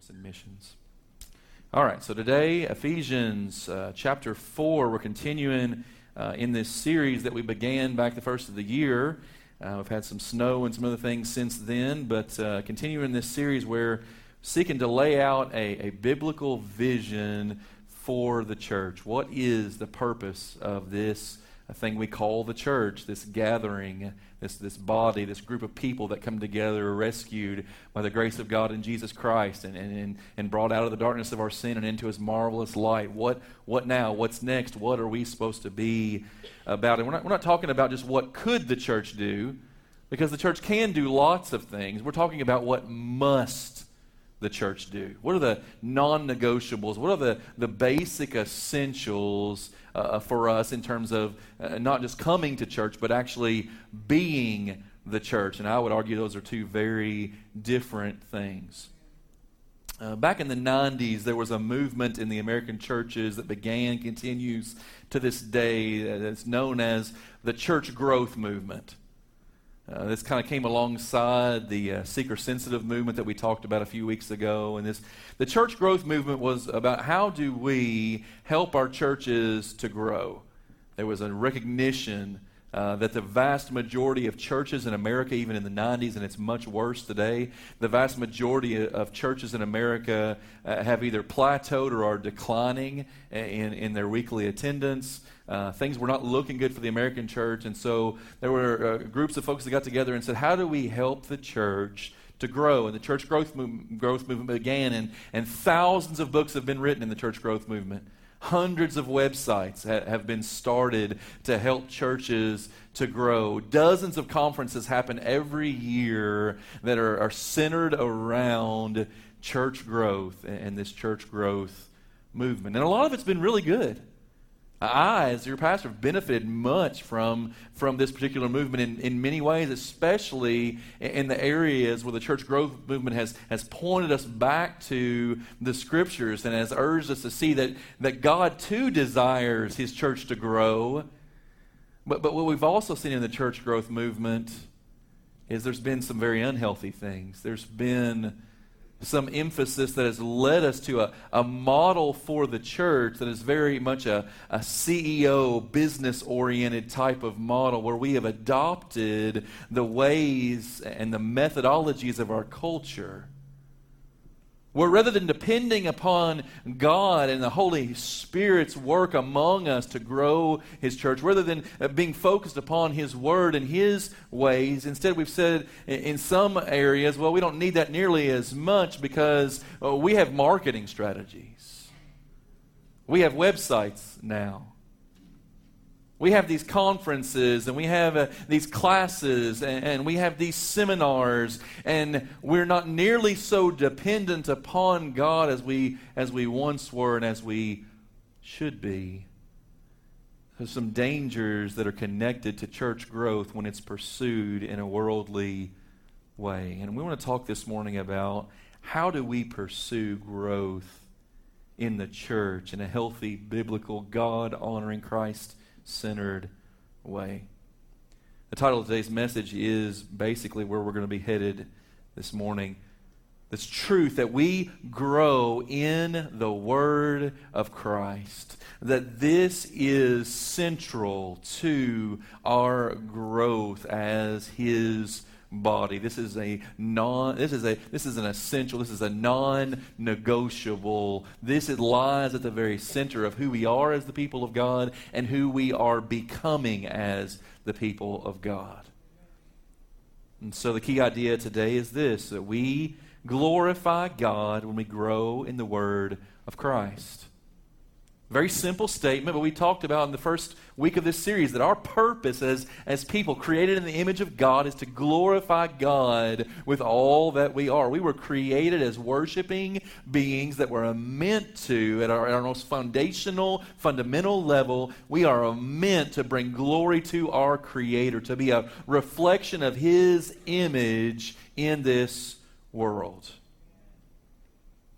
course, in missions. All right, so today, Ephesians uh, chapter 4, we're continuing uh, in this series that we began back the first of the year. Uh, we've had some snow and some other things since then, but uh, continuing this series we're seeking to lay out a, a biblical vision for the church. What is the purpose of this thing we call the church, this gathering, this, this body, this group of people that come together rescued by the grace of God in Jesus Christ and, and, and brought out of the darkness of our sin and into his marvelous light. What, what now? What's next? What are we supposed to be about? And we're not, we're not talking about just what could the church do, because the church can do lots of things. We're talking about what must the church do? What are the non negotiables? What are the, the basic essentials uh, for us in terms of uh, not just coming to church, but actually being the church? And I would argue those are two very different things. Uh, back in the 90s, there was a movement in the American churches that began, continues to this day, that's known as the church growth movement. Uh, this kind of came alongside the uh, seeker sensitive movement that we talked about a few weeks ago. And this, the church growth movement was about how do we help our churches to grow. There was a recognition uh, that the vast majority of churches in America, even in the 90s, and it's much worse today, the vast majority of churches in America uh, have either plateaued or are declining in, in their weekly attendance. Uh, things were not looking good for the American church, and so there were uh, groups of folks that got together and said, How do we help the church? to grow. And the church growth, growth movement began, and, and thousands of books have been written in the church growth movement. Hundreds of websites ha- have been started to help churches to grow. Dozens of conferences happen every year that are, are centered around church growth and, and this church growth movement. And a lot of it's been really good. I, as your pastor, have benefited much from, from this particular movement in, in many ways, especially in the areas where the church growth movement has, has pointed us back to the scriptures and has urged us to see that, that God too desires his church to grow. But, but what we've also seen in the church growth movement is there's been some very unhealthy things. There's been some emphasis that has led us to a, a model for the church that is very much a, a CEO, business oriented type of model where we have adopted the ways and the methodologies of our culture where rather than depending upon God and the Holy Spirit's work among us to grow His church, rather than uh, being focused upon His Word and His ways, instead we've said in some areas, well, we don't need that nearly as much because uh, we have marketing strategies. We have websites now. We have these conferences and we have uh, these classes and, and, we have these seminars, and we're not nearly so dependent upon God as we, as we once were and as we should be. There's some dangers that are connected to church growth when it's pursued in a worldly way. And we want to talk this morning about how do we pursue growth in the church in a healthy, biblical, God honoring, Christ centered way. The title of today's message is basically where we're going to be headed this morning. This truth that we grow in the Word of Christ. That this is central to our growth as His body. This is a non this is a this is an essential, this is a non-negotiable. This it lies at the very center of who we are as the people of God and who we are becoming as the people of God. And so the key idea today is this that we glorify God when we grow in the word of Christ. Very simple statement, but we talked about in the first week of this series that our purpose as, as people created in the image of God is to glorify God with all that we are. We were created as worshiping beings that were meant to, at our, at our most foundational, fundamental level, we are meant to bring glory to our Creator, to be a reflection of His image in this world.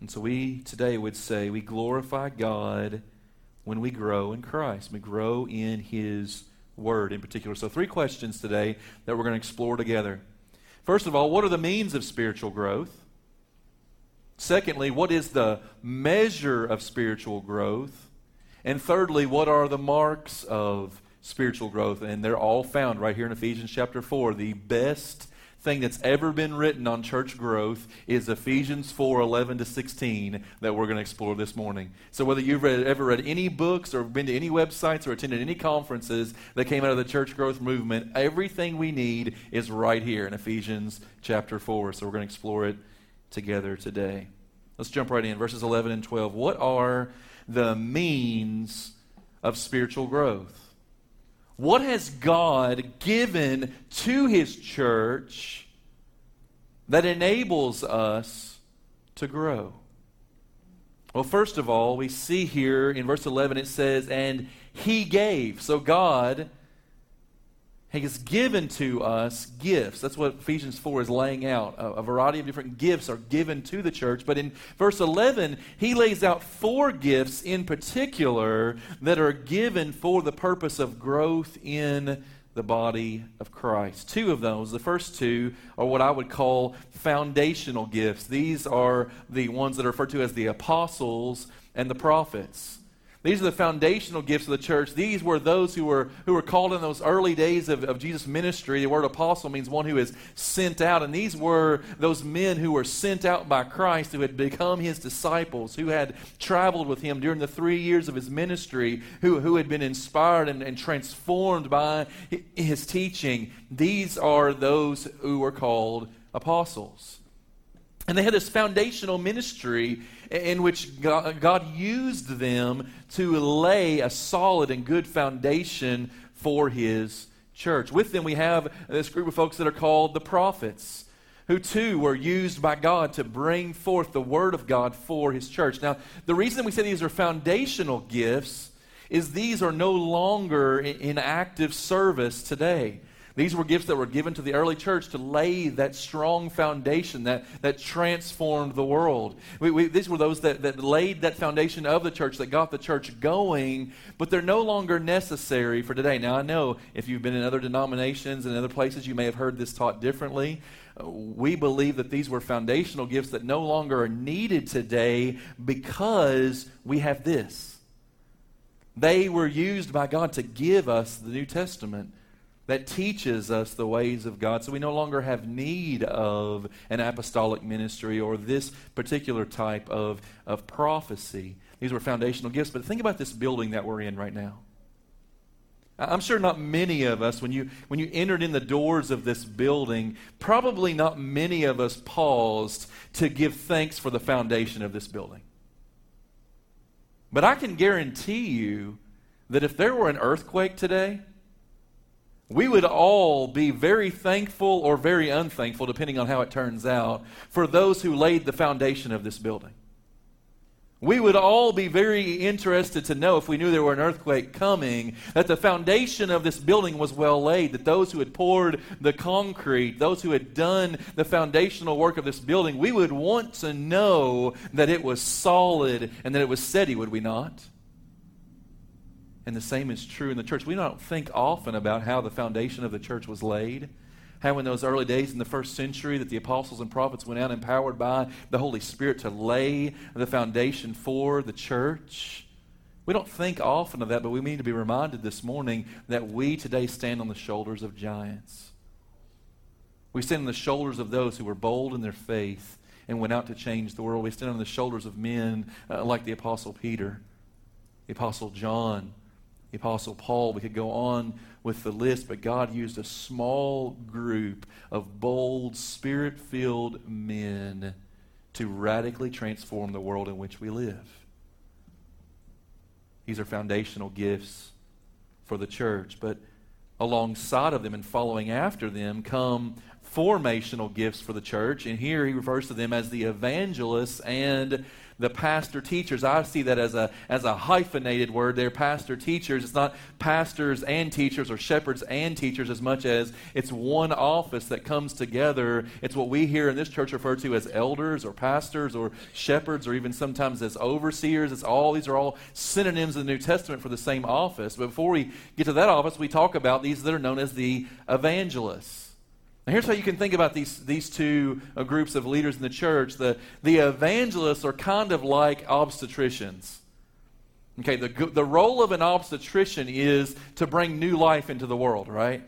And so we today would say we glorify God when we grow in Christ. We grow in His Word in particular. So, three questions today that we're going to explore together. First of all, what are the means of spiritual growth? Secondly, what is the measure of spiritual growth? And thirdly, what are the marks of spiritual growth? And they're all found right here in Ephesians chapter 4. The best thing that's ever been written on church growth is Ephesians 4 11 to 16 that we're going to explore this morning. So, whether you've read, ever read any books or been to any websites or attended any conferences that came out of the church growth movement, everything we need is right here in Ephesians chapter 4. So, we're going to explore it together today. Let's jump right in. Verses 11 and 12. What are the means of spiritual growth? What has God given to His church that enables us to grow? Well, first of all, we see here in verse 11 it says, and He gave. So God has given to us gifts. That's what Ephesians 4 is laying out. A, a, variety of different gifts are given to the church. But in verse 11, he lays out four gifts in particular that are given for the purpose of growth in the body of Christ. Two of those, the first two, are what I would call foundational gifts. These are the ones that are referred to as the apostles and the prophets. These are the foundational gifts of the church. These were those who were, who were called in those early days of, of Jesus' ministry. The word apostle means one who is sent out. And these were those men who were sent out by Christ, who had become his disciples, who had traveled with him during the three years of his ministry, who, who had been inspired and, and transformed by his teaching. These are those who were called apostles. And they had this foundational ministry in which God, used them to lay a solid and good foundation for His church. With them, we have this group of folks that are called the prophets, who too were used by God to bring forth the Word of God for His church. Now, the reason we say these are foundational gifts is these are no longer in active service today. These were gifts that were given to the early church to lay that strong foundation that, that transformed the world. We, we, these were those that, that laid that foundation of the church, that got the church going, but they're no longer necessary for today. Now, I know if you've been in other denominations and other places, you may have heard this taught differently. Uh, we believe that these were foundational gifts that no longer are needed today because we have this. They were used by God to give us the New Testament that teaches us the ways of God. So we no longer have need of an apostolic ministry or this particular type of, of prophecy. These were foundational gifts. But think about this building that we're in right now. I'm sure not many of us, when you, when you entered in the doors of this building, probably not many of us paused to give thanks for the foundation of this building. But I can guarantee you that if there were an earthquake today, we would all be very thankful or very unthankful, depending on how it turns out, for those who laid the foundation of this building. We would all be very interested to know if we knew there were an earthquake coming, that the foundation of this building was well laid, that those who had poured the concrete, those who had done the foundational work of this building, we would want to know that it was solid and that it was steady, would we not? And the same is true in the church. We don't think often about how the foundation of the church was laid. How, in those early days in the first century, that the apostles and prophets went out empowered by the Holy Spirit to lay the foundation for the church. We don't think often of that, but we need to be reminded this morning that we today stand on the shoulders of giants. We stand on the shoulders of those who were bold in their faith and went out to change the world. We stand on the shoulders of men uh, like the Apostle Peter, the Apostle John, the Apostle Paul. We could go on with the list, but God used a small group of bold, spirit filled men to radically transform the world in which we live. These are foundational gifts for the church, but alongside of them and following after them come formational gifts for the church. And here he refers to them as the evangelists and the pastor teachers. I see that as a, as a hyphenated word. They're pastor teachers. It's not pastors and teachers or shepherds and teachers as much as it's one office that comes together. It's what we here in this church refer to as elders or pastors or shepherds or even sometimes as overseers. It's all, these are all synonyms in the New Testament for the same office. But before we get to that office, we talk about these that are known as the evangelists. Now, here's how you can think about these, these two uh, groups of leaders in the church. The, the evangelists are kind of like obstetricians. Okay, the, the role of an obstetrician is to bring new life into the world, right?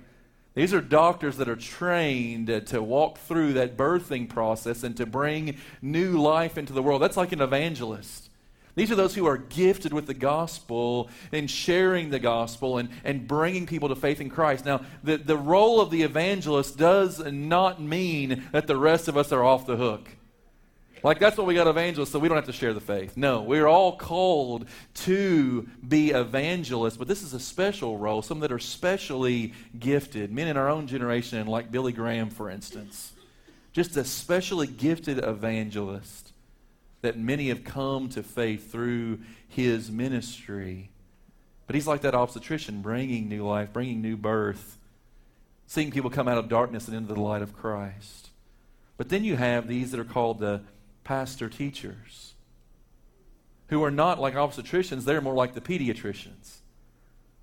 These are doctors that are trained to walk through that birthing process and to bring new life into the world. That's like an evangelist. These are those who are gifted with the gospel and sharing the gospel and, and bringing people to faith in Christ. Now, the, the role of the evangelist does not mean that the rest of us are off the hook. Like, that's what we got evangelists, so we don't have to share the faith. No, we're all called to be evangelists, but this is a special role, some that are specially gifted. Men in our own generation, like Billy Graham, for instance. Just a specially gifted evangelist that many have come to faith through his ministry. But he's like that obstetrician, bringing new life, bringing new birth, seeing people come out of darkness and into the light of Christ. But then you have these that are called the pastor teachers, who are not like obstetricians, they're more like the pediatricians.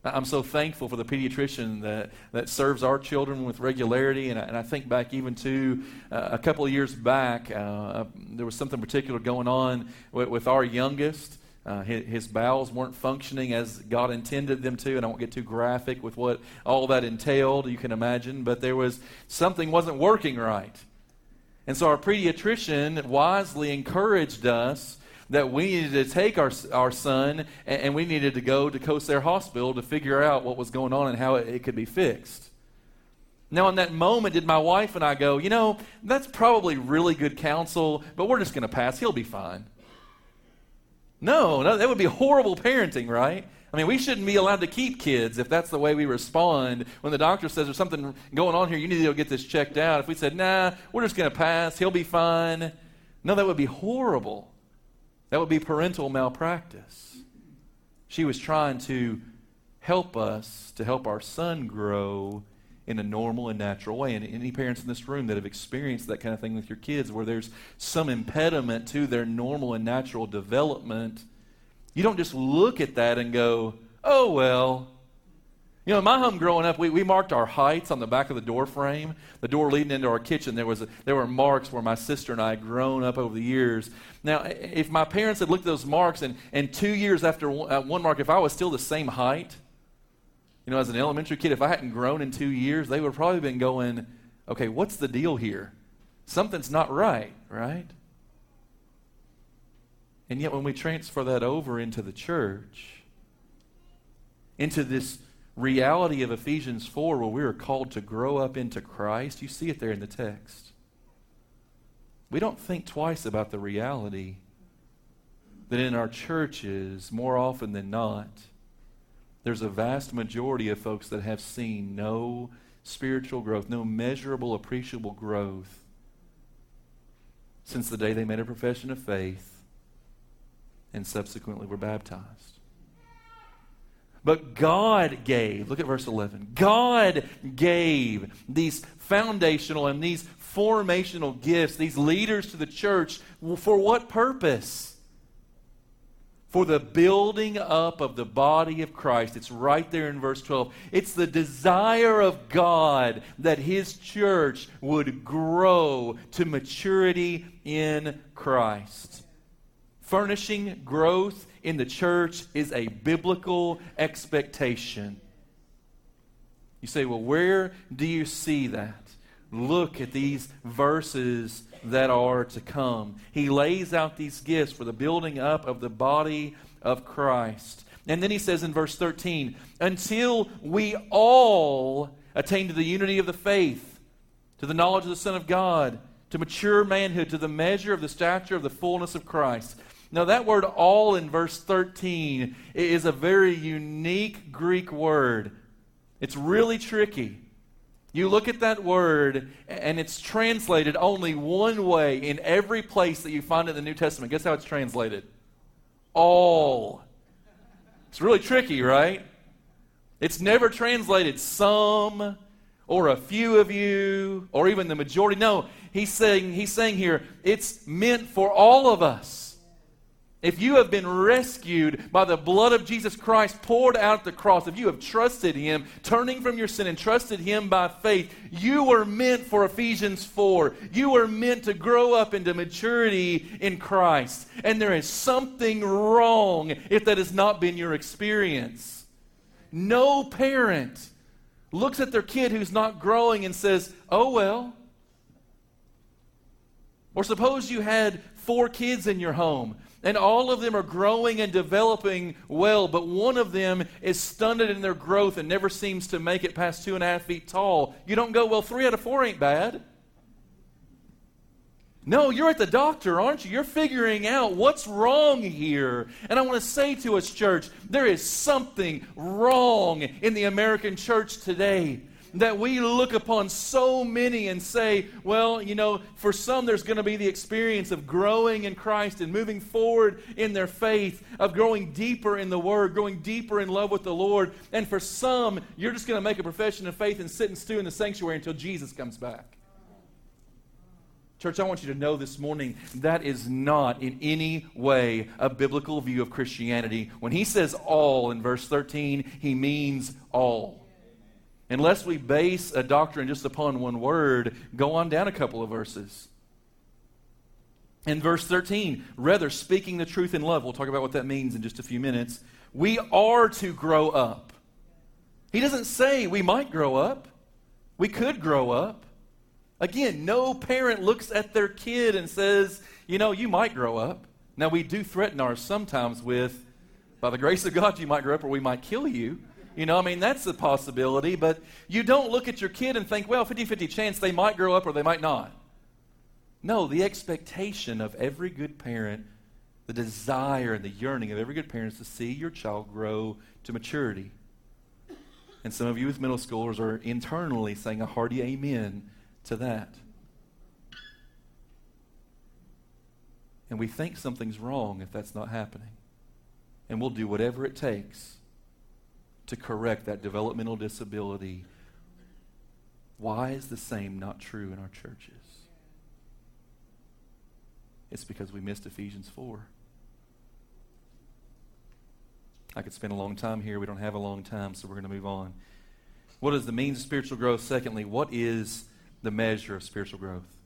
I'm so thankful for the pediatrician that, that serves our children with regularity. And I, and I think back even to uh, a couple of years back, uh, uh, there was something particular going on with, with our youngest. Uh, his, his, bowels weren't functioning as God intended them to, and I won't get too graphic with what all that entailed, you can imagine, but there was something wasn't working right. And so our pediatrician wisely encouraged us that we needed to take our, our son and, and we needed to go to Kosair Hospital to figure out what was going on and how it, it could be fixed. Now, in that moment, did my wife and I go, you know, that's probably really good counsel, but we're just going to pass. He'll be fine. No, no, that would be horrible parenting, right? I mean, we shouldn't be allowed to keep kids if that's the way we respond. When the doctor says there's something going on here, you need to go get this checked out. If we said, nah, we're just going to pass, he'll be fine. No, that would be horrible. That would be parental malpractice. She was trying to help us to help our son grow in a normal and natural way. And any parents in this room that have experienced that kind of thing with your kids, where there's some impediment to their normal and natural development, you don't just look at that and go, oh, well, you know, in my home growing up, we, we marked our heights on the back of the door frame. The door leading into our kitchen, there, was a, there were marks where my sister and I had grown up over the years. Now, if my parents had looked at those marks and, and two years after one, one mark, if I was still the same height, you know, as an elementary kid, if I hadn't grown in two years, they would have probably been going, okay, what's the deal here? Something's not right, right? And yet, when we transfer that over into the church, into this reality of Ephesians 4, where we are called to grow up into Christ, you see it there in the text. We don't think twice about the reality that in our churches, more often than not, there's a vast majority of folks that have seen no spiritual growth, no measurable, appreciable growth since the day they made a profession of faith and subsequently were baptized. But God gave, look at verse 11. God gave these foundational and these formational gifts, these leaders to the church, for what purpose? For the building up of the body of Christ. It's right there in verse 12. It's the desire of God that His church would grow to maturity in Christ. Furnishing growth in the church is a biblical expectation. You say, well, where do you see that? Look at these verses that are to come. He lays out these gifts for the building up of the body of Christ. And then he says in verse 13, until we all attain to the unity of the faith, to the knowledge of the Son of God, to mature manhood, to the measure of the stature of the fullness of Christ. Now, that word all in verse 13 is a very unique Greek word. It's really tricky. You look at that word, and it's translated only one way in every place that you find it in the New Testament. Guess how it's translated? All. It's really tricky, right? It's never translated some or a few of you or even the majority. No, he's saying, he's saying here it's meant for all of us. If you have been rescued by the blood of Jesus Christ poured out at the cross, if you have trusted Him, turning from your sin and trusted Him by faith, you were meant for Ephesians 4. You were meant to grow up into maturity in Christ. And there is something wrong if that has not been your experience. No parent looks at their kid who's not growing and says, oh, well. Or suppose you had four kids in your home and all of them are growing and developing well, but one of them is stunted in their growth and never seems to make it past two and a half feet tall. You don't go, well, three out of four ain't bad. No, you're at the doctor, aren't you? You're figuring out what's wrong here. And I want to say to us, church, there is something wrong in the American church today that we look upon so many and say, well, you know, for some there's going to be the experience of growing in Christ and moving forward in their faith, of growing deeper in the Word, growing deeper in love with the Lord. And for some, you're just going to make a profession of faith and sit and stew in the sanctuary until Jesus comes back. Church, I want you to know this morning that is not in any way a biblical view of Christianity. When he says all in verse 13, he means all. Unless we base a doctrine just upon one word, go on down a couple of verses. In verse 13, rather speaking the truth in love, we'll talk about what that means in just a few minutes. We are to grow up. He doesn't say we might grow up, we could grow up. Again, no parent looks at their kid and says, you know, you might grow up. Now, we do threaten ours sometimes with, by the grace of God, you might grow up or we might kill you. You know, I mean, that's a possibility, but you don't look at your kid and think, well, 50 50 chance they might grow up or they might not. No, the expectation of every good parent, the desire and the yearning of every good parent is to see your child grow to maturity. And some of you, as middle schoolers, are internally saying a hearty amen to that. And we think something's wrong if that's not happening. And we'll do whatever it takes to correct that developmental disability. Why is the same not true in our churches? It's because we missed Ephesians 4. I could spend a long time here. We don't have a long time, so we're going to move on. What is the means of spiritual growth? Secondly, what is the measure of spiritual growth?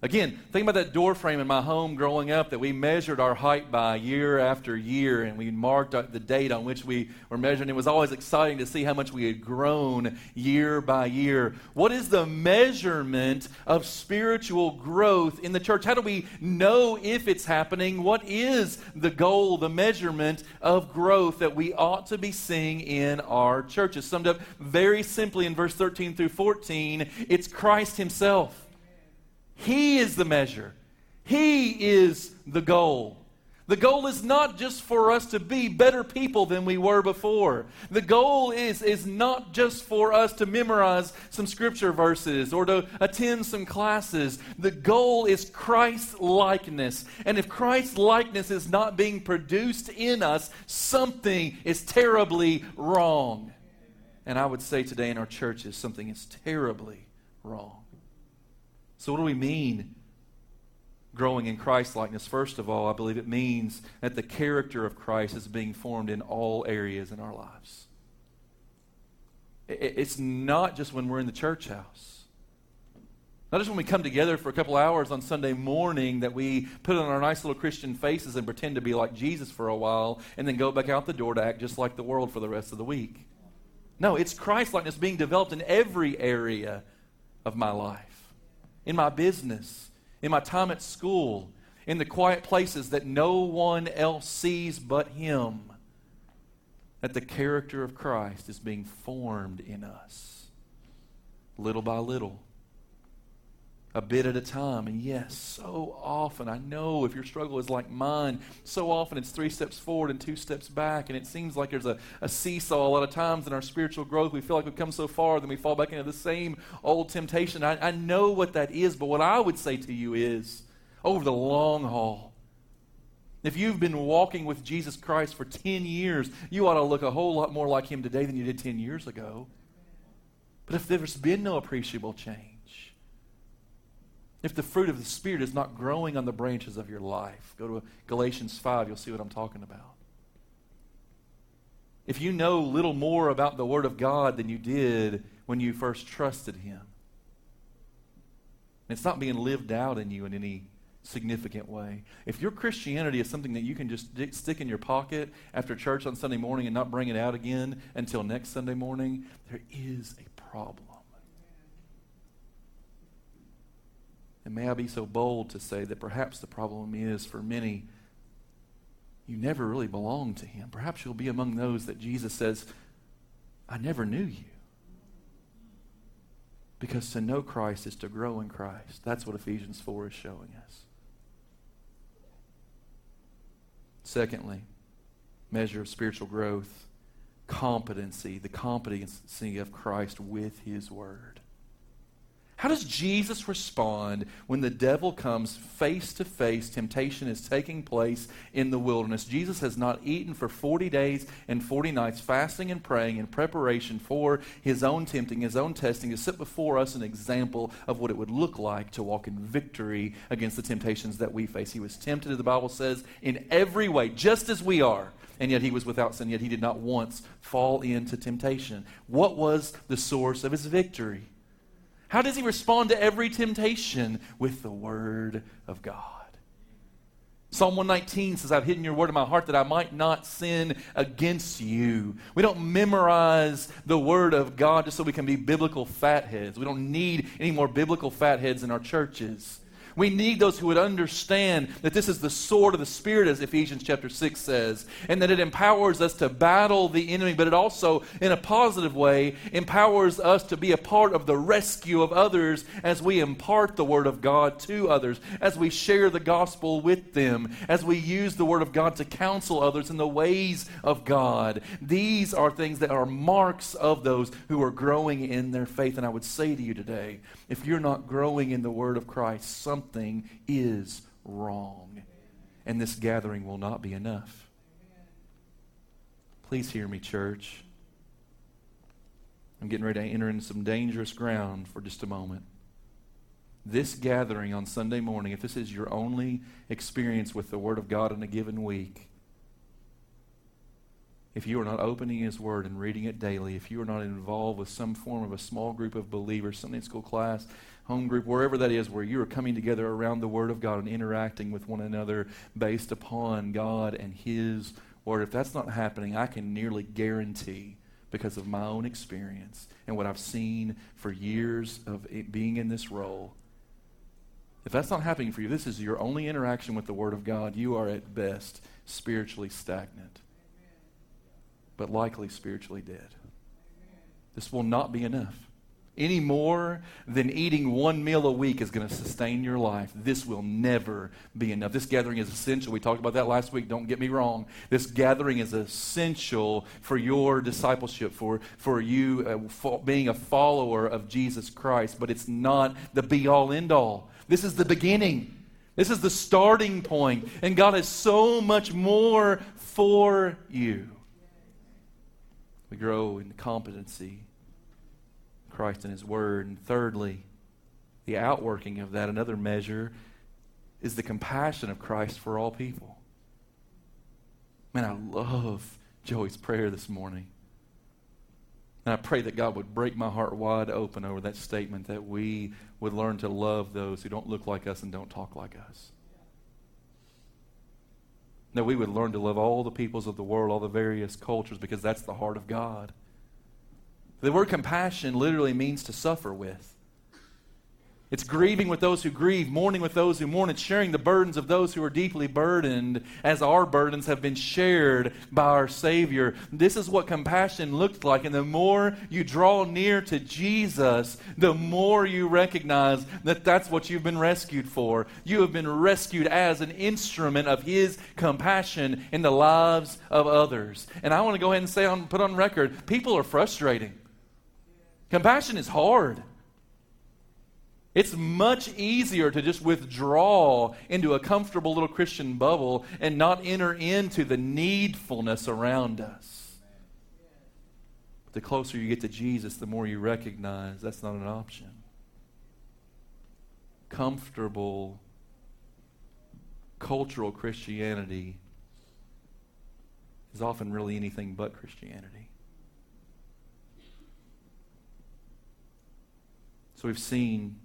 Again, think about that door frame in my home growing up that we measured our height by year after year, and we marked the date on which we were measuring. It was always exciting to see how much we had grown year by year. What is the measurement of spiritual growth in the church? How do we know if it's happening? What is the goal, the measurement of growth that we ought to be seeing in our churches? Summed up very simply in verse 13 through 14, it's Christ Himself. He is the measure, He is the goal. The goal is not just for us to be better people than we were before. The goal is, is not just for us to memorize some scripture verses or to attend some classes. The goal is Christ likeness. And if Christ likeness is not being produced in us, something is terribly wrong. And I would say today in our churches, something is terribly wrong. So, what do we mean growing in Christ likeness? First of all, I believe it means that the character of Christ is being formed in all areas in our lives. It's not just when we're in the church house. Not just when we come together for a couple hours on Sunday morning that we put on our nice little Christian faces and pretend to be like Jesus for a while and then go back out the door to act just like the world for the rest of the week. No, it's Christ likeness being developed in every area of my life in my business, in my time at school, in the quiet places that no one else sees but Him, that the character of Christ is being formed in us little by little a bit at a time. And yes, so often, I know if your struggle is like mine, so often it's three steps forward and two steps back. And it seems like there's a, a seesaw a lot of times in our spiritual growth. We feel like we've come so far, then we fall back into the same old temptation. I, I know what that is, but what I would say to you is over the long haul, if you've been walking with Jesus Christ for 10 years, you ought to look a whole lot more like him today than you did 10 years ago. But if there's been no appreciable change, if the fruit of the Spirit is not growing on the branches of your life. Go to Galatians 5, you'll see what I'm talking about. If you know little more about the Word of God than you did when you first trusted Him, it's not being lived out in you in any significant way. If your Christianity is something that you can just stick in your pocket after church on Sunday morning and not bring it out again until next Sunday morning, there is a problem. And may I be so bold to say that perhaps the problem is for many, you never really belong to Him. Perhaps you'll be among those that Jesus says, I never knew you. Because to know Christ is to grow in Christ. That's what Ephesians 4 is showing us. Secondly, measure of spiritual growth, competency, the competency of Christ with His Word. How does Jesus respond when the devil comes face to face? Temptation is taking place in the wilderness. Jesus has not eaten for 40 days and 40 nights, fasting and praying in preparation for his own tempting, his own testing, to set before us an example of what it would look like to walk in victory against the temptations that we face. He was tempted, as the Bible says, in every way, just as we are and yet he was without sin, yet he did not once fall into temptation. What was the source of his victory? How does he respond to every temptation? With the Word of God. Psalm 119 says, I've hidden your word in my heart that I might not sin against you. We don't memorize the word of God just so we can be biblical fatheads. We don't need any more biblical fatheads in our churches. We need those who would understand that this is the sword of the Spirit, as Ephesians chapter 6 says, and that it empowers us to battle the enemy, but it also, in a positive way, empowers us to be a part of the rescue of others as we impart the Word of God to others, as we share the gospel with them, as we use the Word of God to counsel others in the ways of God. These are things that are marks of those who are growing in their faith. And I would say to you today, if you're not growing in the Word of Christ, something is wrong. And this gathering will not be enough. Please hear me, church. I'm getting ready to enter into some dangerous ground for just a moment. This gathering on Sunday morning, if this is your only experience with the Word of God in a given week, if you are not opening His Word and reading it daily, if you are not involved with some form of a small group of believers, Sunday school class, home group, wherever that is, where you are coming together around the Word of God and interacting with one another based upon God and His Word, if that's not happening, I can nearly guarantee, because of my own experience and what I've seen for years of being in this role, if that's not happening for you, this is your only interaction with the Word of God, you are at best spiritually stagnant but likely spiritually dead. This will not be enough. Any more than eating one meal a week is going to sustain your life. This will never be enough. This gathering is essential. We talked about that last week. Don't get me wrong. This gathering is essential for your discipleship, for, for you uh, for being a follower of Jesus Christ, but it's not the be all end all. This is the beginning. This is the starting point, and God has so much more for you. We grow in competency, Christ and His Word. And thirdly, the outworking of that, another measure, is the compassion of Christ for all people. Man, I love Joey's prayer this morning. And I pray that God would break my heart wide open over that statement that we would learn to love those who don't look like us and don't talk like us. That we would learn to love all the peoples of the world, all the various cultures, because that's the heart of God. The word compassion literally means to suffer with. It's grieving with those who grieve, mourning with those who mourn. It's sharing the burdens of those who are deeply burdened as our burdens have been shared by our Savior. This is what compassion looks like. And the more you draw near to Jesus, the more you recognize that that's what you've been rescued for. You have been rescued as an instrument of His compassion in the lives of others. And I want to go ahead and say, on, put on record, people are frustrating. Compassion is hard. It's much easier to just withdraw into a comfortable little Christian bubble and not enter into the needfulness around us. But the closer you get to Jesus, the more you recognize that's not an option. comfortable, cultural Christianity is often really anything but Christianity. So we've seen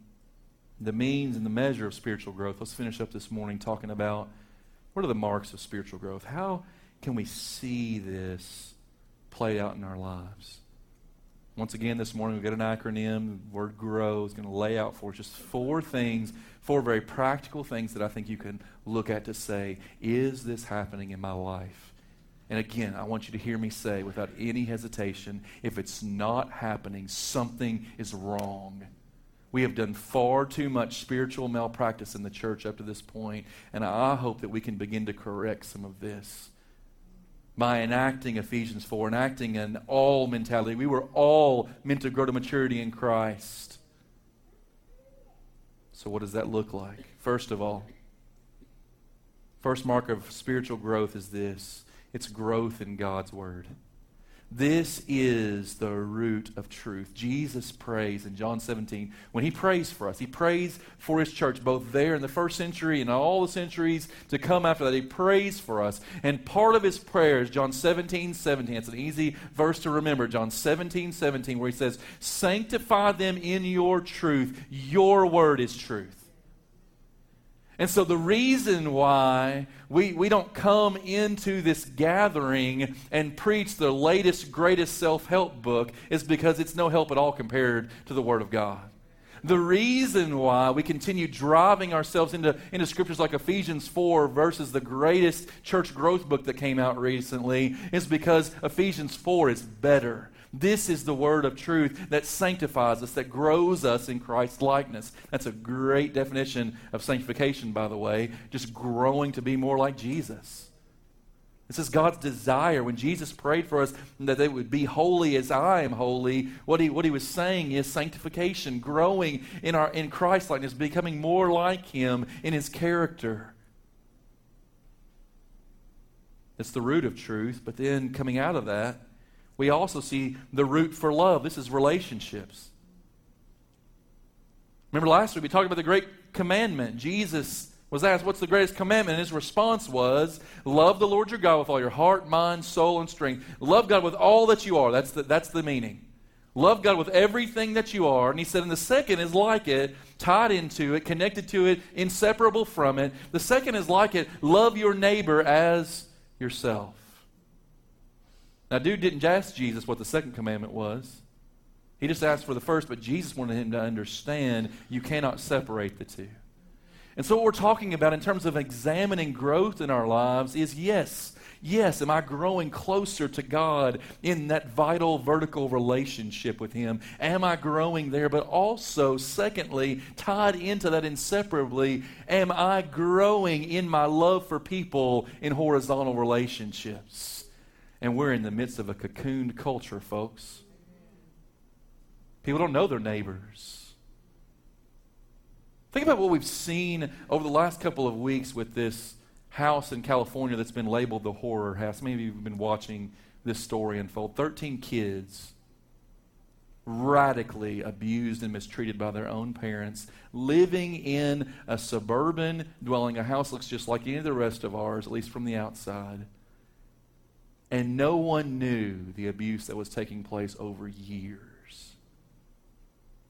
the means and the measure of spiritual growth. Let's finish up this morning talking about what are the marks of spiritual growth? How can we see this played out in our lives? Once again, this morning we've got an acronym. The word grow is going to lay out for us just four things, four very practical things that I think you can look at to say, is this happening in my life? And again, I want you to hear me say without any hesitation if it's not happening, something is wrong. We have done far too much spiritual malpractice in the church up to this point, and I hope that we can begin to correct some of this by enacting Ephesians 4, enacting an all mentality. We were all meant to grow to maturity in Christ. So, what does that look like? First of all, first mark of spiritual growth is this it's growth in God's Word. This is the root of truth. Jesus prays in John 17. When he prays for us, he prays for his church, both there in the first century and all the centuries to come after that. He prays for us. And part of his prayer is John 17, 17. It's an easy verse to remember. John 17, 17, where he says, Sanctify them in your truth. Your word is truth. And so, the reason why we, we don't come into this gathering and preach the latest, greatest self help book is because it's no help at all compared to the Word of God. The reason why we continue driving ourselves into, into scriptures like Ephesians 4 versus the greatest church growth book that came out recently is because Ephesians 4 is better. This is the word of truth that sanctifies us, that grows us in Christ's likeness. That's a great definition of sanctification, by the way, just growing to be more like Jesus. This is God's desire. When Jesus prayed for us that they would be holy as I am holy, what he, what he was saying is sanctification, growing in, our, in Christ likeness, becoming more like Him in His character. It's the root of truth, but then coming out of that, we also see the root for love. This is relationships. Remember last week we talked about the great commandment. Jesus was asked, What's the greatest commandment? And his response was, Love the Lord your God with all your heart, mind, soul, and strength. Love God with all that you are. That's the, that's the meaning. Love God with everything that you are. And he said, and the second is like it, tied into it, connected to it, inseparable from it. The second is like it, love your neighbor as yourself. Now, dude didn't ask Jesus what the second commandment was. He just asked for the first, but Jesus wanted him to understand you cannot separate the two. And so, what we're talking about in terms of examining growth in our lives is yes, yes, am I growing closer to God in that vital vertical relationship with Him? Am I growing there? But also, secondly, tied into that inseparably, am I growing in my love for people in horizontal relationships? And we're in the midst of a cocooned culture, folks. People don't know their neighbors. Think about what we've seen over the last couple of weeks with this house in California that's been labeled the horror house. Many of you have been watching this story unfold. 13 kids radically abused and mistreated by their own parents, living in a suburban dwelling. A house looks just like any of the rest of ours, at least from the outside. And no one knew the abuse that was taking place over years.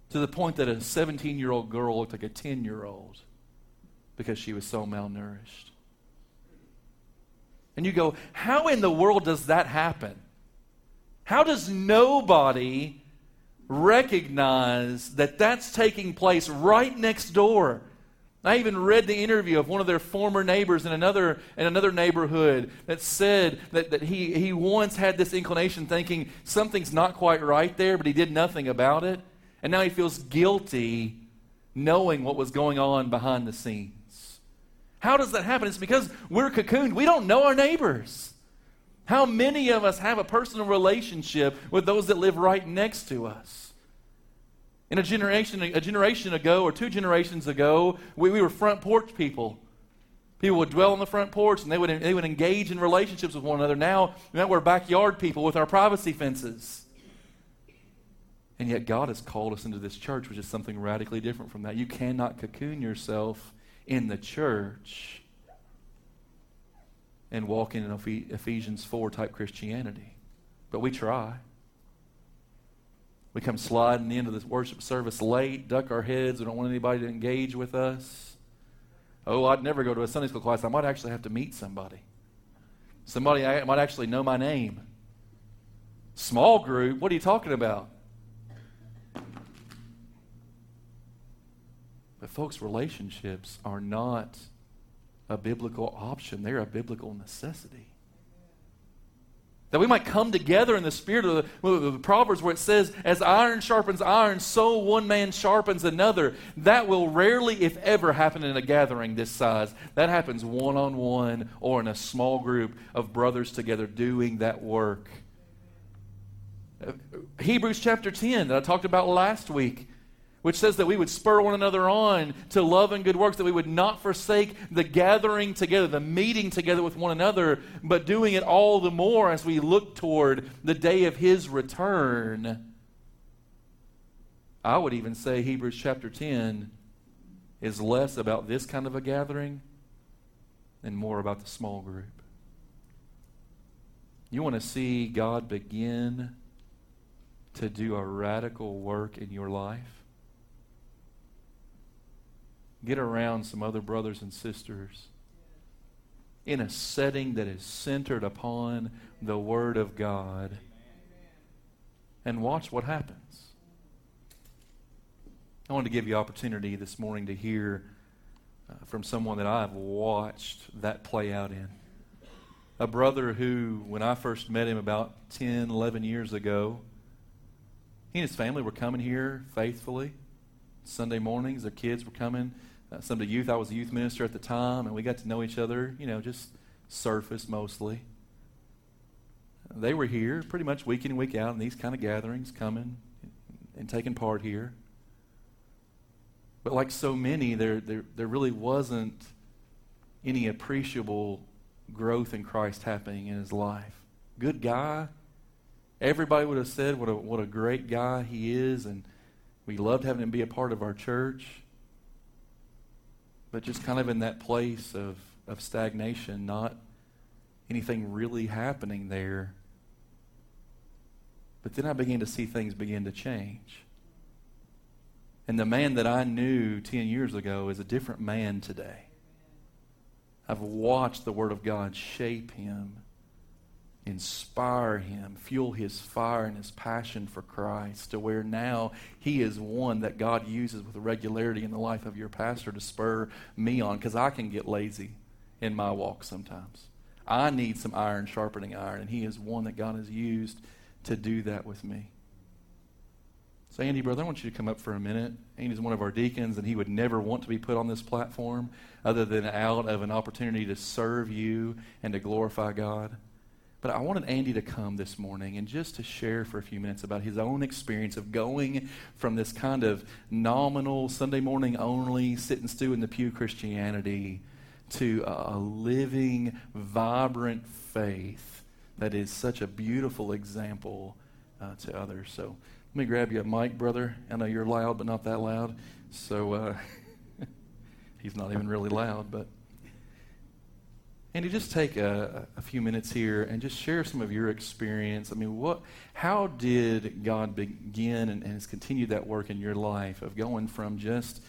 To the point that a 17 year old girl looked like a 10 year old because she was so malnourished. And you go, how in the world does that happen? How does nobody recognize that that's taking place right next door? I even read the interview of one of their former neighbors in another, in another neighborhood that said that, that he, he once had this inclination thinking something's not quite right there, but he did nothing about it. And now he feels guilty knowing what was going on behind the scenes. How does that happen? It's because we're cocooned. We don't know our neighbors. How many of us have a personal relationship with those that live right next to us? In a generation, a generation ago or two generations ago, we, we were front porch people. People would dwell on the front porch and they would, they would engage in relationships with one another. Now, now we're backyard people with our privacy fences. And yet, God has called us into this church, which is something radically different from that. You cannot cocoon yourself in the church and walk in an Ephesians 4 type Christianity. But we try. We come sliding into this worship service late, duck our heads. We don't want anybody to engage with us. Oh, I'd never go to a Sunday school class. I might actually have to meet somebody. Somebody I might actually know my name. Small group? What are you talking about? But, folks, relationships are not a biblical option, they're a biblical necessity. That we might come together in the spirit of the, of the, Proverbs where it says, as iron sharpens iron, so one man sharpens another. That will rarely, if ever, happen in a gathering this size. That happens one on one or in a small group of brothers together doing that work. Uh, Hebrews chapter 10 that I talked about last week which says that we would spur one another on to love and good works, that we would not forsake the gathering together, the meeting together with one another, but doing it all the more as we look toward the day of His return. I would even say Hebrews chapter 10 is less about this kind of a gathering and more about the small group. You want to see God begin to do a radical work in your life? Get around some other brothers and sisters in a setting that is centered upon the Word of God and watch what happens. I want to give you opportunity this morning to hear uh, from someone that I've watched that play out in. A brother who, when I first met him about 10, 11 years ago, he and his family were coming here faithfully. Sunday mornings, their kids were coming uh, some of the youth. I was a youth minister at the time, and we got to know each other, you know, just surface mostly. They were here pretty much week in and week out in these kind of gatherings, coming and taking part here. But like so many, there, there, there really wasn't any appreciable growth in Christ happening in his life. Good guy. Everybody would have said what a, what a great guy he is, and we loved having him be a part of our church but just kind of in that place of, of stagnation, not anything really happening there. But then I began to see things begin to change. And the man that I knew 10 years ago is a different man today. I've watched the Word of God shape him inspire him, fuel his fire and his passion for Christ to where now he is one that God uses with regularity in the life of your pastor to spur me on because I can get lazy in my walk sometimes. I need some iron sharpening iron, and he is one that God has used to do that with me. So, Andy, brother, I want you to come up for a minute. Andy's one of our deacons, and he would never want to be put on this platform other than out of an opportunity to serve you and to glorify God. But I wanted Andy to come this morning and just to share for a few minutes about his own experience of going from this kind of nominal, Sunday morning only, sit and stew in the pew Christianity to a living, vibrant faith that is such a beautiful example uh, to others. So let me grab you a mic, brother. I know you're loud, but not that loud. So uh, he's not even really loud, but. Andy, just take a, a, few minutes here and just share some of your experience. I mean, what, how did God begin and, and has continued that work in your life of going from just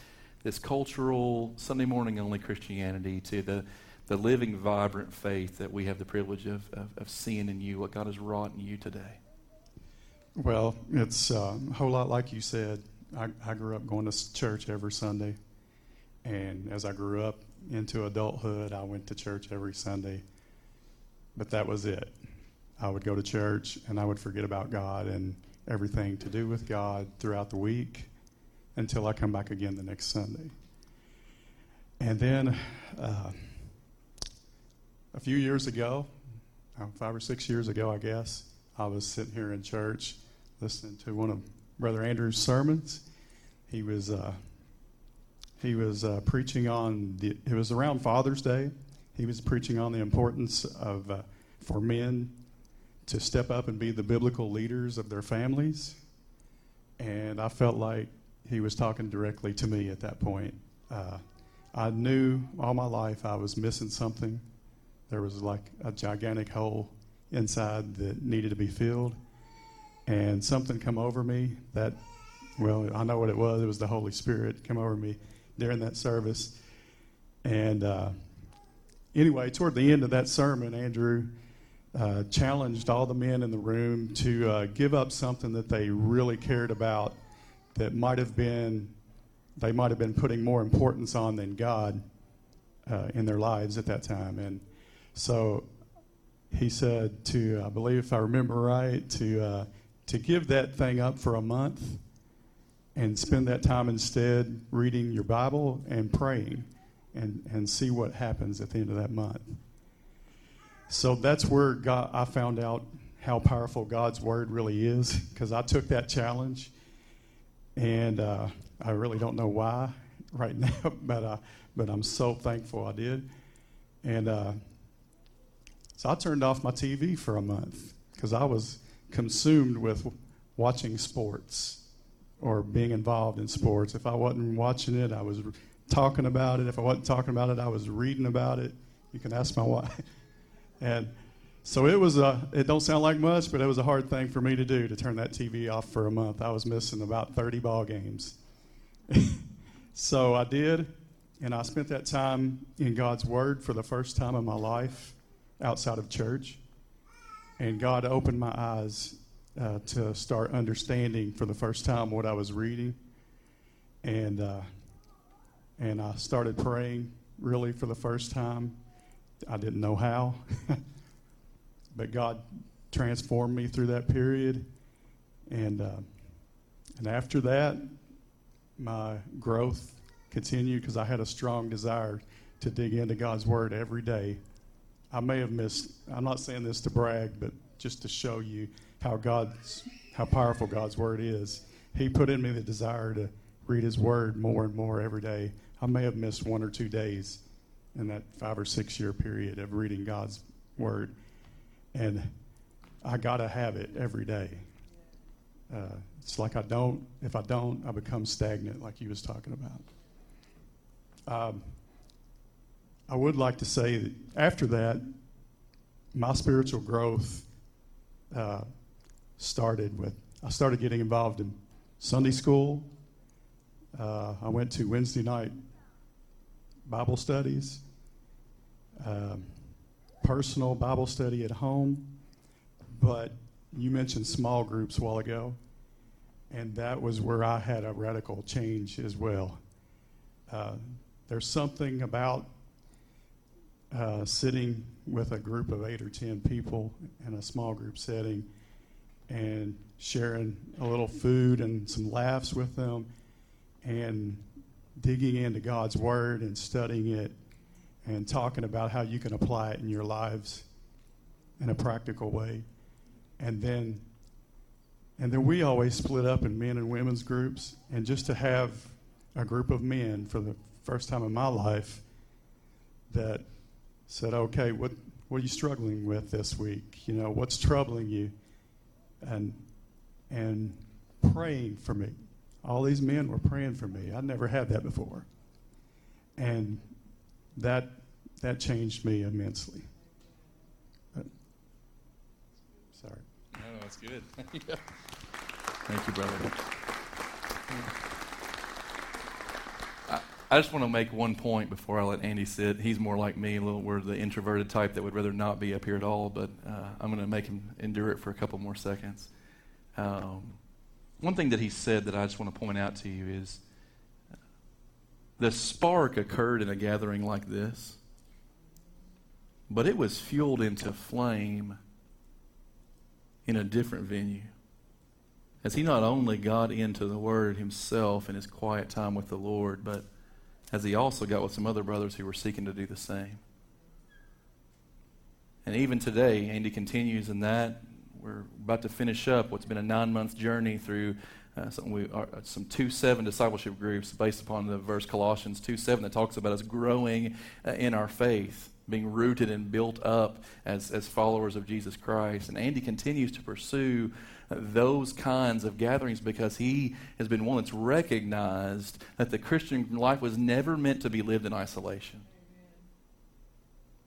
this cultural Sunday morning only Christianity to the, the living, vibrant faith that we have the privilege of, of, of seeing in you, what God has wrought in you today? Well, it's uh, a whole lot like you said. I, I grew up going to church every Sunday. And as I grew up, into adulthood, I went to church every Sunday, but that was it. I would go to church and I would forget about God and everything to do with God throughout the week until I come back again the next Sunday. And then uh, a few years ago, uh, five or six years ago, I guess, I was sitting here in church listening to one of Brother Andrew's sermons. He was uh, he was uh, preaching on, the, it was around Father's Day. He was preaching on the importance of, uh, for men to step up and be the biblical leaders of their families. and I felt like he was talking directly to me at that point. Uh, I knew all my life I was missing something. There was like a gigantic hole inside that needed to be filled, and something come over me that, well, I know what it was. It was the Holy Spirit come over me during that service, and uh, anyway, toward the end of that sermon, Andrew uh, challenged all the men in the room to uh, give up something that they really cared about that might have been they might have been putting more importance on than God uh, in their lives at that time. And so he said to, I believe if I remember right, to uh, to give that thing up for a month and spend that time instead reading your Bible and praying and, and see what happens at the end of that month. So that's where God, I found out how powerful God's word really is because I took that challenge, and uh, I really don't know why right now, but uh, but I'm so thankful I did, and uh, so I turned off my TV for a month because I was consumed with watching sports or being involved in sports. If I wasn't watching it, I was talking about it. If I wasn't talking about it, I was reading about it. You can ask my wife. And so it was a, it don't sound like much, but it was a hard thing for me to do to turn that TV off for a month. I was missing about 30 ball games. so I did, and I spent that time in God's Word for the first time in my life outside of church. And God opened my eyes uh, to start understanding for the first time what I was reading. And, uh, and I started praying really for the first time I didn't know how. but God transformed me through that period. And, uh, and after that, my growth continued because I had a strong desire to dig into God's Word every day. I may have missed, I'm not saying this to brag, but just to show you how God's, how powerful God's Word is. He put in me the desire to read His Word more and more every day. I may have missed one or two days in that five or six year period of reading God's Word. And I got to have it every day. Uh, it's like I don't, if I don't, I become stagnant, like you was talking about. Um, I would like to say that after that, my spiritual growth uh, started with, I started getting involved in Sunday school. Uh, I went to Wednesday night Bible studies, um, personal Bible study at home. But you mentioned small groups a while ago, and that was where I had a radical change as well. Uh, there's something about uh, sitting with a group of eight or ten people in a small group setting and sharing a little food and some laughs with them and digging into God's Word and studying it and talking about how you can apply it in your lives in a practical way. And then and then we always split up in men and women's groups and just to have a group of men for the first time in my life that said, "Okay, what what are you struggling with this week? You know, what's troubling you?" And and praying for me all these men were praying for me. I'd never had that before. And that that changed me immensely. But, sorry. No, that's good. Thank you, brother. I, just want to make one point before I let Andy sit. He's more like me, a little. We're the introverted type that would rather not be up here at all. But uh, I'm going to make him endure it for a couple more seconds. Um, one thing that he said that I just want to point out to you is the spark occurred in a gathering like this, but it was fueled into flame in a different venue. As he not only got into the Word himself in his quiet time with the Lord, but as he also got with some other brothers who were seeking to do the same. And even today, Andy continues in that we're about to finish up what's been a nine month journey through uh, some, we are, uh, some 2 7 discipleship groups based upon the verse Colossians 2 7 that talks about us growing uh, in our faith. being rooted and built up as, as followers of Jesus Christ. And Andy continues to pursue those kinds of gatherings because he has been one that's recognized that the Christian life was never meant to be lived in isolation.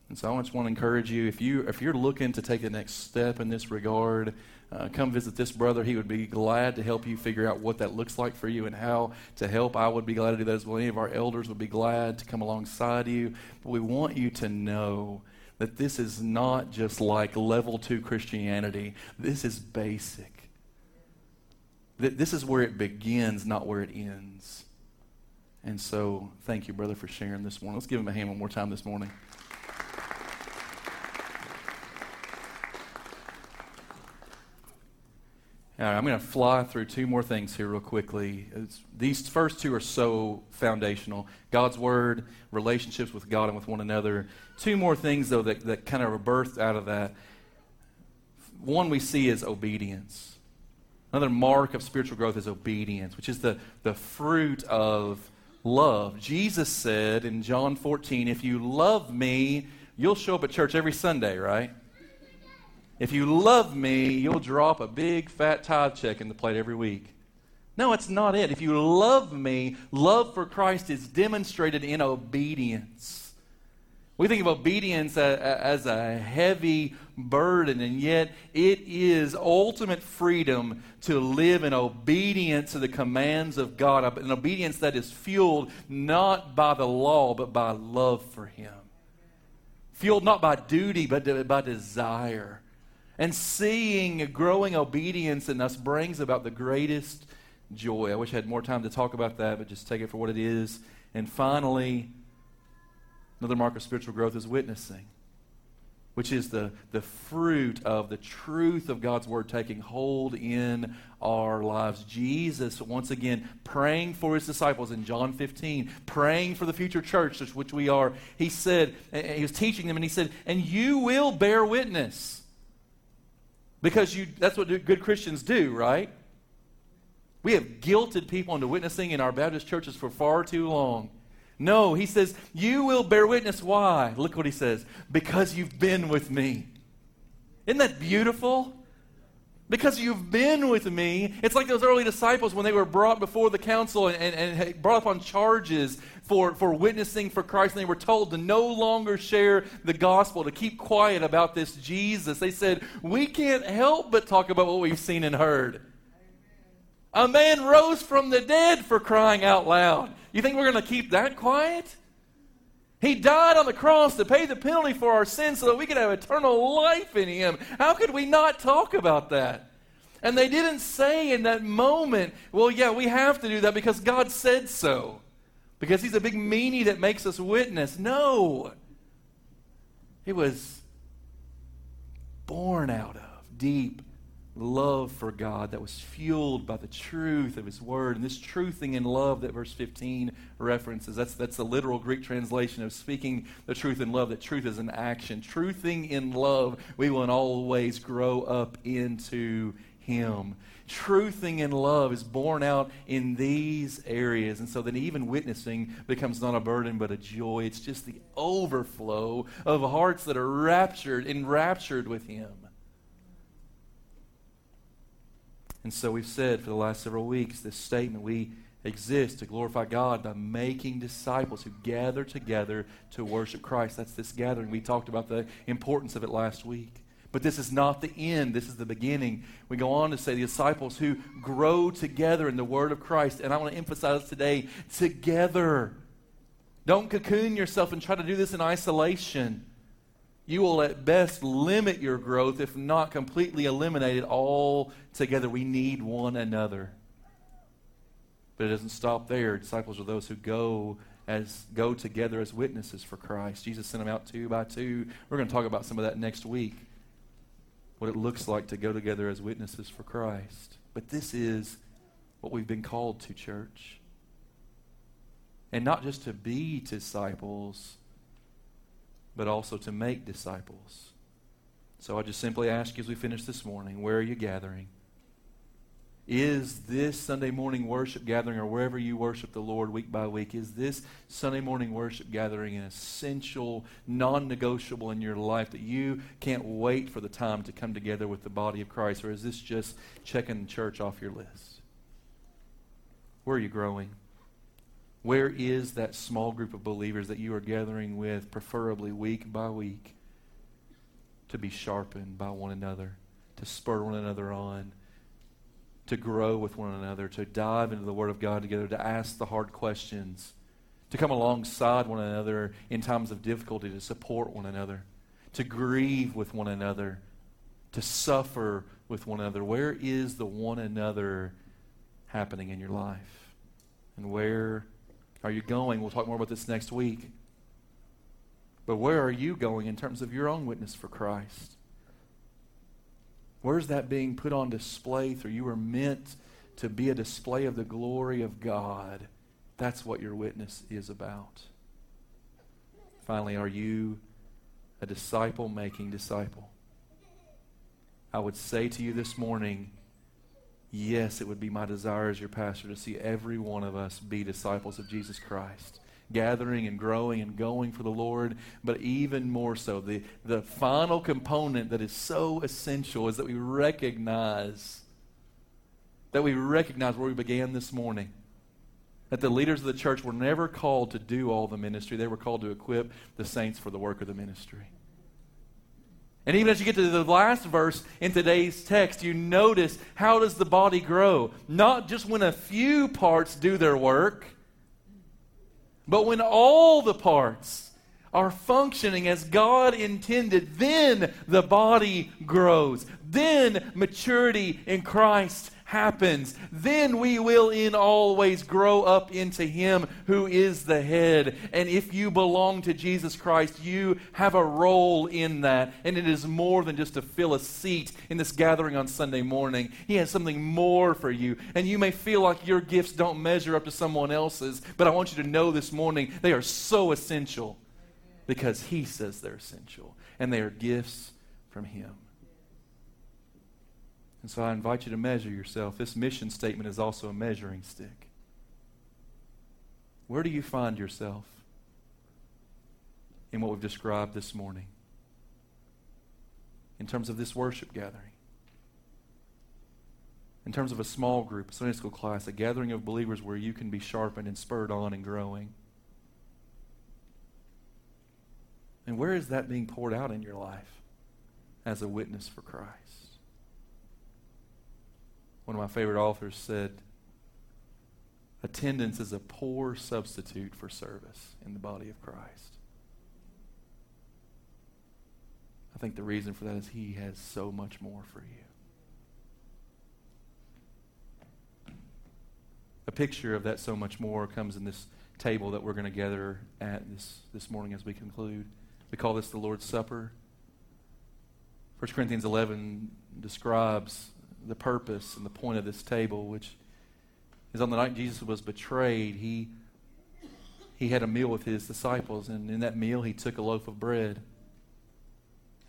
And so I just want to encourage you if you if you're looking to take the next step in this regard, uh, come visit this brother. He would be glad to help you figure out what that looks like for you and how to help. I would be glad to do that as well. Any of our elders would be glad to come alongside you. But we want you to know that this is not just like level two Christianity. This is basic. This is where it begins, not where it ends. And so, thank you, brother, for sharing this morning. Let's give him a hand one more time this morning. All right, I'm going to fly through two more things here, real quickly. It's, these first two are so foundational God's Word, relationships with God and with one another. Two more things, though, that, that kind of birthed out of that. One we see is obedience. Another mark of spiritual growth is obedience, which is the, the fruit of love. Jesus said in John 14, If you love me, you'll show up at church every Sunday, right? If you love me, you'll drop a big fat tithe check in the plate every week. No, it's not it. If you love me, love for Christ is demonstrated in obedience. We think of obedience as a heavy burden, and yet it is ultimate freedom to live in obedience to the commands of God, an obedience that is fueled not by the law, but by love for Him. Fueled not by duty, but by desire. And seeing growing obedience in us brings about the greatest joy. I wish I had more time to talk about that, but just take it for what it is. And finally, another mark of spiritual growth is witnessing, which is the, the fruit of the truth of God's word taking hold in our lives. Jesus, once again, praying for his disciples in John 15, praying for the future church, which we are, he said, he was teaching them, and he said, And you will bear witness because you, that's what good Christians do, right? We have guilted people into witnessing in our Baptist churches for far too long. No, he says, You will bear witness. Why? Look what he says. Because you've been with me. Isn't that beautiful? Because you've been with me. It's like those early disciples when they were brought before the council and, and, and brought up on charges for, for witnessing for Christ, and they were told to no longer share the gospel, to keep quiet about this Jesus. They said, We can't help but talk about what we've seen and heard. A man rose from the dead for crying out loud. You think we're going to keep that quiet? He died on the cross to pay the penalty for our sins so that we could have eternal life in Him. How could we not talk about that? And they didn't say in that moment, well, yeah, we have to do that because God said so. Because He's a big meanie that makes us witness. No. It was born out of deep love for God that was fueled by the truth of His Word. And this truthing in love that verse 15 references, that's, that's the literal Greek translation of speaking the truth in love, that truth is an action. Truthing in love, we will in all ways grow up into Him. Truthing in love is born out in these areas. And so then even witnessing becomes not a burden but a joy. It's just the overflow of hearts that are raptured, enraptured with Him. And so we've said for the last several weeks this statement we exist to glorify God by making disciples who gather together to worship Christ. That's this gathering. We talked about the importance of it last week. But this is not the end, this is the beginning. We go on to say the disciples who grow together in the Word of Christ. And I want to emphasize today together. Don't cocoon yourself and try to do this in isolation you will at best limit your growth, if not completely eliminate it all together. We need one another. But it doesn't stop there. Disciples are those who go as go together as witnesses for Christ. Jesus sent them out two by two. We're going to talk about some of that next week. What it looks like to go together as witnesses for Christ. But this is what we've been called to, church. And not just to be disciples, but also to make disciples. So I just simply ask you as we finish this morning where are you gathering? Is this Sunday morning worship gathering, or wherever you worship the Lord week by week, is this Sunday morning worship gathering an essential, non negotiable in your life that you can't wait for the time to come together with the body of Christ? Or is this just checking church off your list? Where are you growing? Where is that small group of believers that you are gathering with, preferably week by week, to be sharpened by one another, to spur one another on? to grow with one another, to dive into the Word of God together, to ask the hard questions, to come alongside one another in times of difficulty, to support one another, to grieve with one another, to suffer with one another. Where is the one another happening in your life? And where are you going? We'll talk more about this next week. But where are you going in terms of your own witness for Christ? Where's that being put on display through? You were meant to be a display of the glory of God. That's what your witness is about. Finally, are you a disciple making disciple? I would say to you this morning, yes, it would be my desire as your pastor to see every one of us be disciples of Jesus Christ gathering and growing and going for the Lord, but even more so, the, the final component that is so essential is that we recognize that we recognize where we began this morning. That the leaders of the church were never called to do all the ministry. They were called to equip the saints for the work of the ministry. And even as you get to the last verse in today's text, you notice how does the body grow? Not just when a few parts do their work, but when all the parts are functioning as God intended, then the body grows. Then maturity in Christ happens, then we will in all ways grow up into Him who is the head. And if you belong to Jesus Christ, you have a role in that. And it is more than just to fill a seat in this gathering on Sunday morning. He has something more for you. And you may feel like your gifts don't measure up to someone else's, but I want you to know this morning they are so essential because He says they're essential. And they are gifts from Him. And so I invite you to measure yourself. This mission statement is also a measuring stick. Where do you find yourself in what we've described this morning? In terms of this worship gathering? In terms of a small group, a Sunday school class, a gathering of believers where you can be sharpened and spurred on and growing? And where is that being poured out in your life as a witness for Christ? One of my favorite authors said, Attendance is a poor substitute for service in the body of Christ. I think the reason for that is he has so much more for you. A picture of that so much more comes in this table that we're going to gather at this, this morning as we conclude. We call this the Lord's Supper. 1 Corinthians 11 describes the purpose and the point of this table, which is on the night Jesus was betrayed, he, he had a meal with his disciples, and in that meal he took a loaf of bread.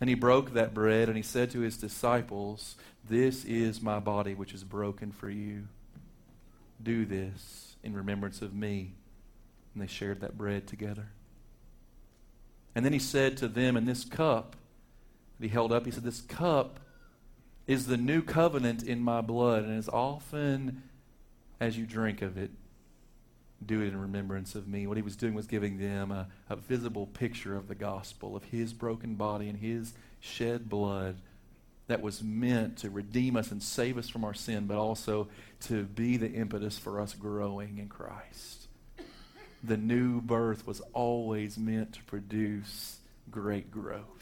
And he broke that bread, and he said to his disciples, This is my body, which is broken for you. Do this in remembrance of me. And they shared that bread together. And then he said to them, in this cup that he held up, he said, This cup is the new covenant in my blood. And as often as you drink of it, do it in remembrance of me. What he was doing was giving them a, a visible picture of the gospel, of his broken body and his shed blood that was meant to redeem us and save us from our sin, but also to be the impetus for us growing in Christ. The new birth was always meant to produce great growth.